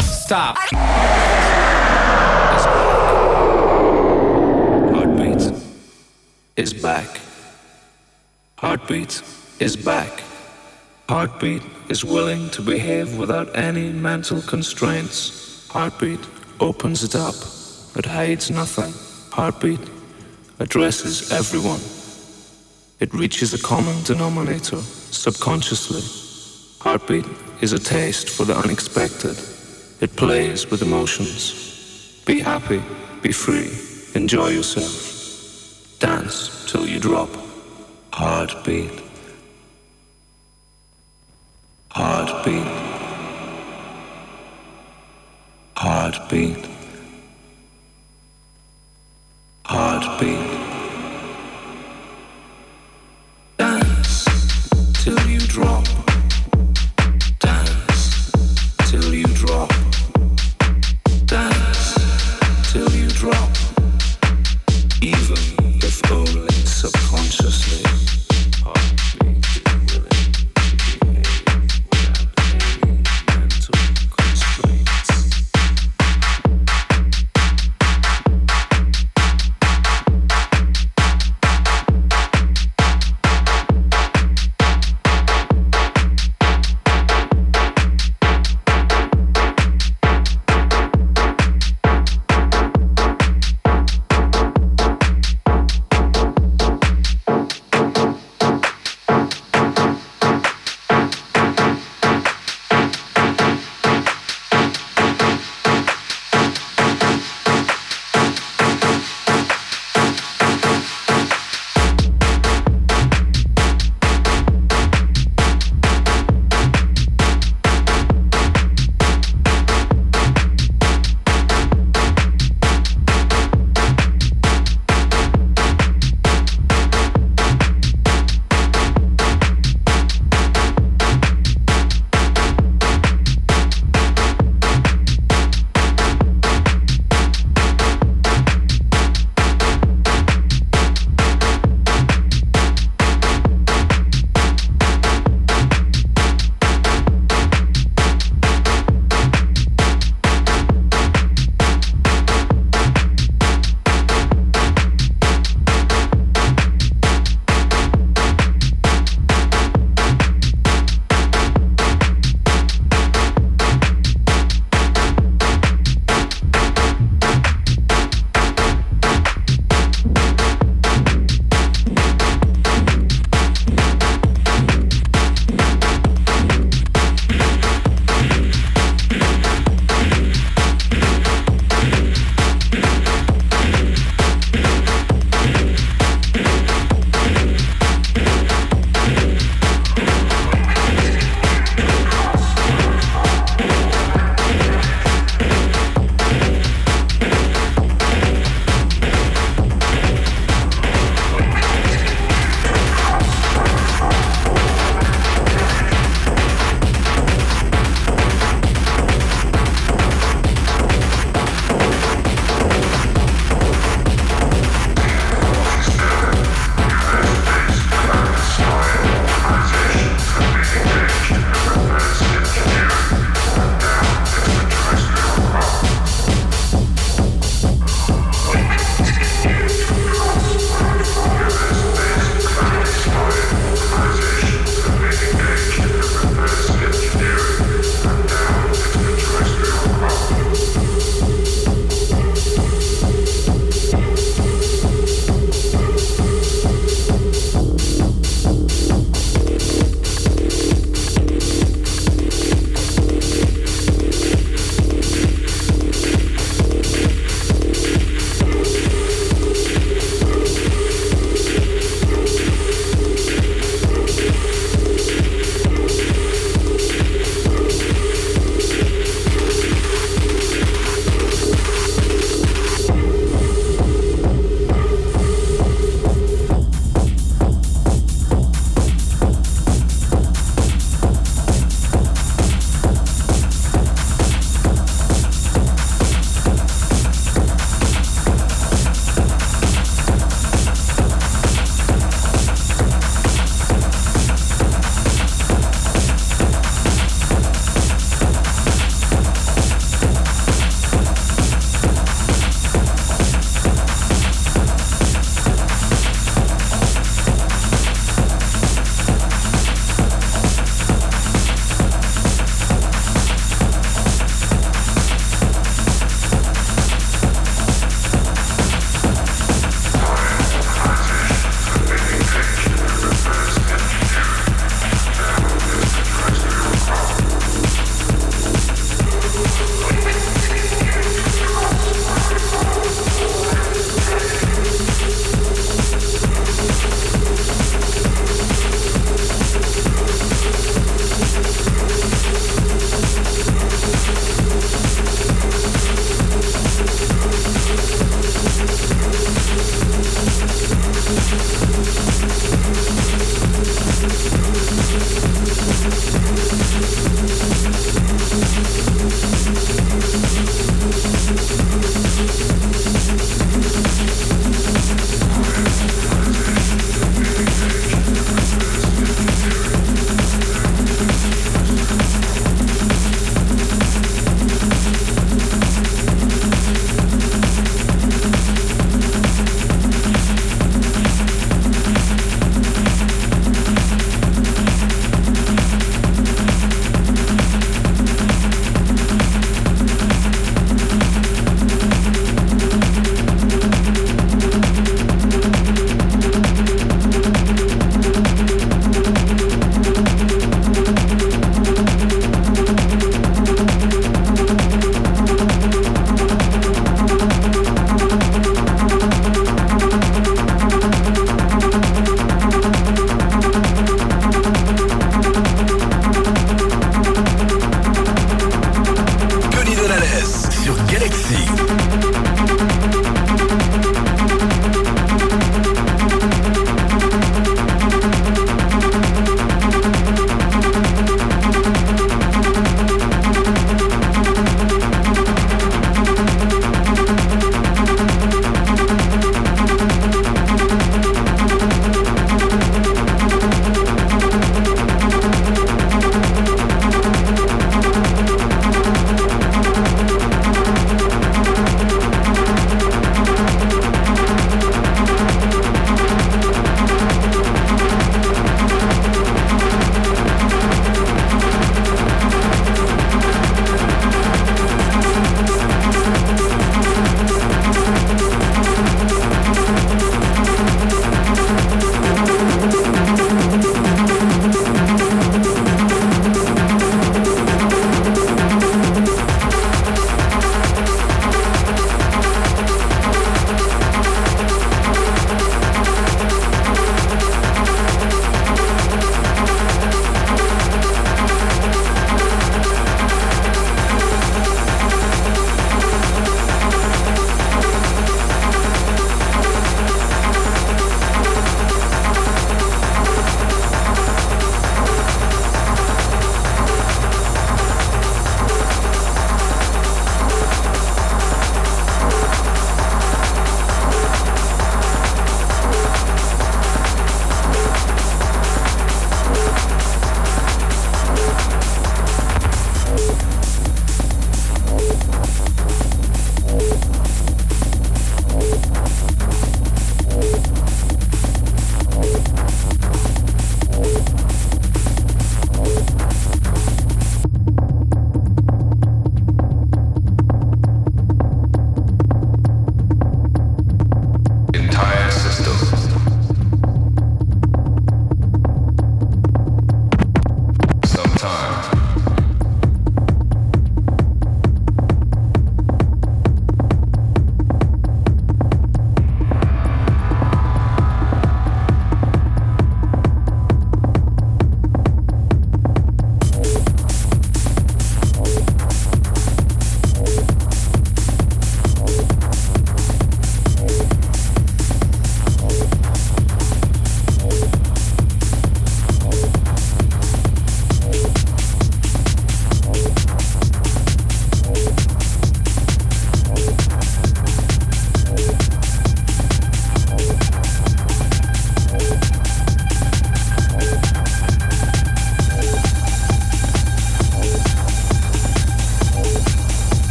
Stop. Heartbeat is back. Heartbeat is back. Heartbeat is willing to behave without any mental constraints. Heartbeat opens it up. It hides nothing. Heartbeat addresses everyone. It reaches a common denominator subconsciously. Heartbeat is a taste for the unexpected. It plays with emotions. Be happy, be free, enjoy yourself. Dance till you drop. Heartbeat. Heartbeat. Heartbeat. Heartbeat.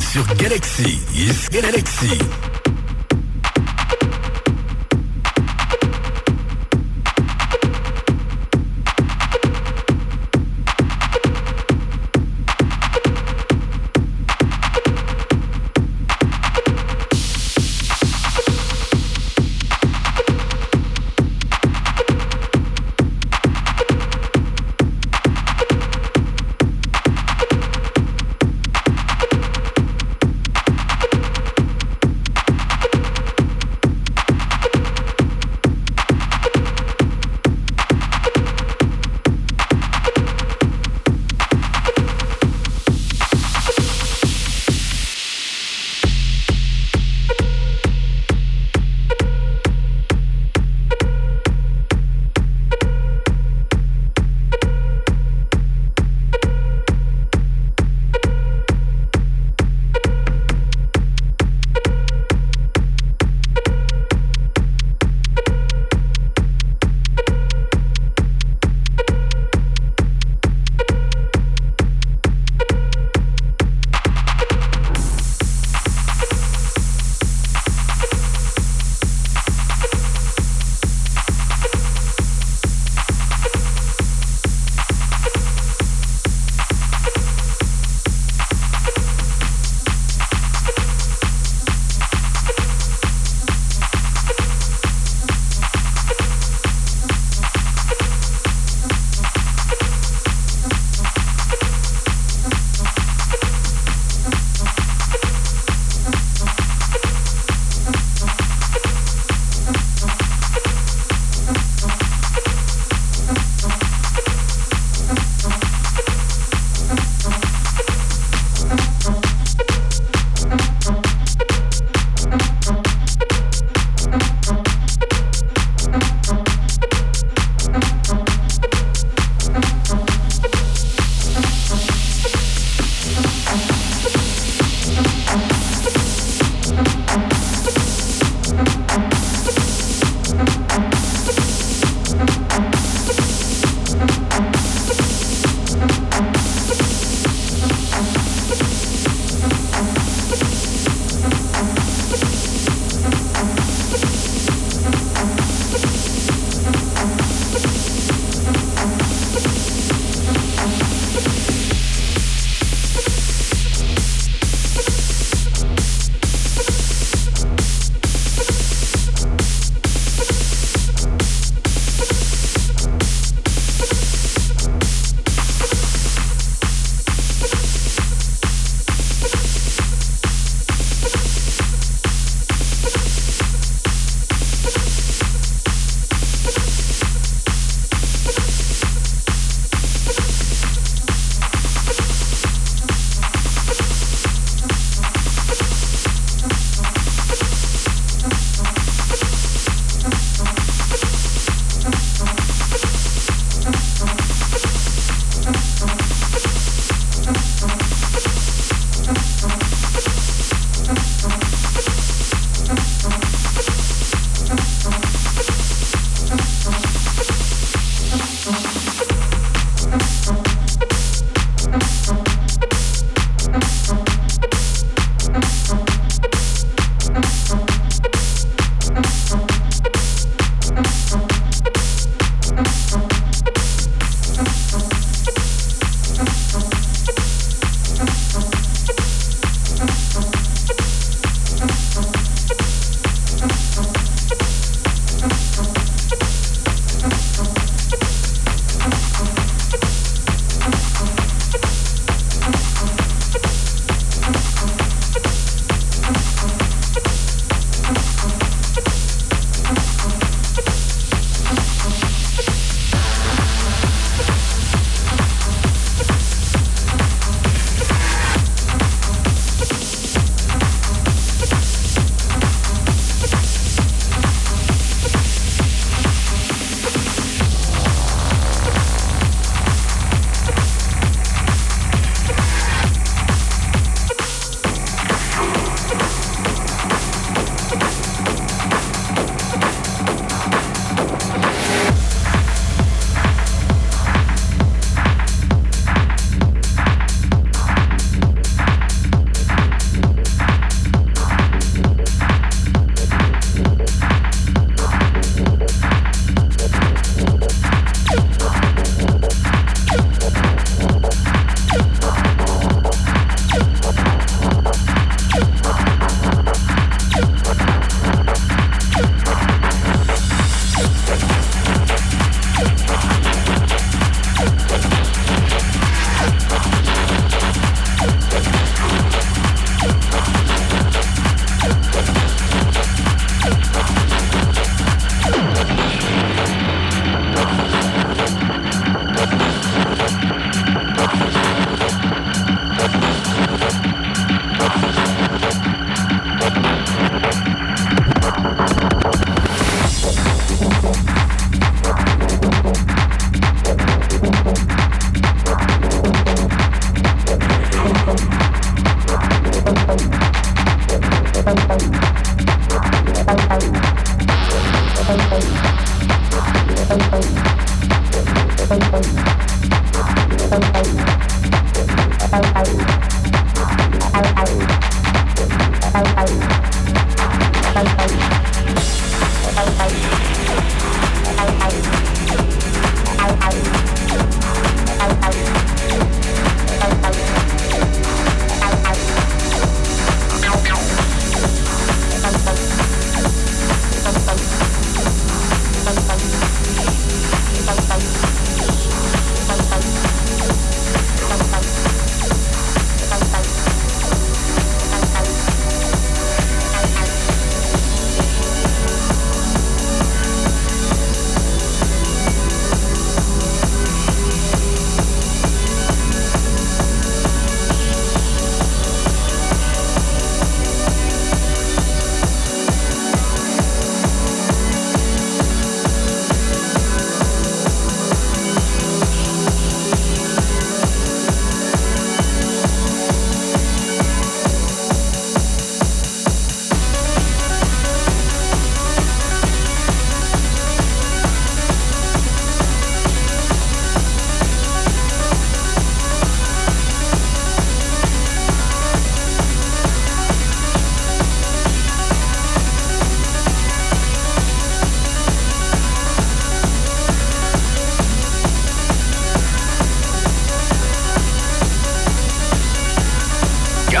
Sur Galaxy. Yes, Galaxy.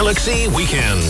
Galaxie Weekend.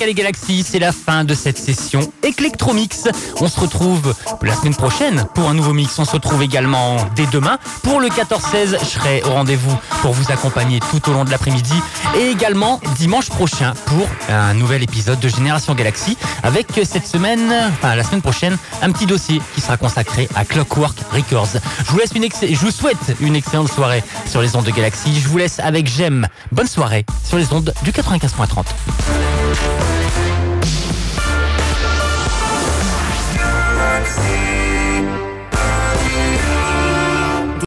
Calé Galaxy, c'est la fin de cette session Electromix. On se retrouve la semaine prochaine pour un nouveau mix. On se retrouve également dès demain pour le 14-16. Je serai au rendez-vous pour vous accompagner tout au long de l'après-midi et également dimanche prochain pour un nouvel épisode de Génération Galaxy avec cette semaine, enfin la semaine prochaine, un petit dossier qui sera consacré à Clockwork Records. Je vous laisse une je vous souhaite une excellente soirée sur les ondes de Galaxy. Je vous laisse avec J'aime. Bonne soirée sur les ondes du 95.30.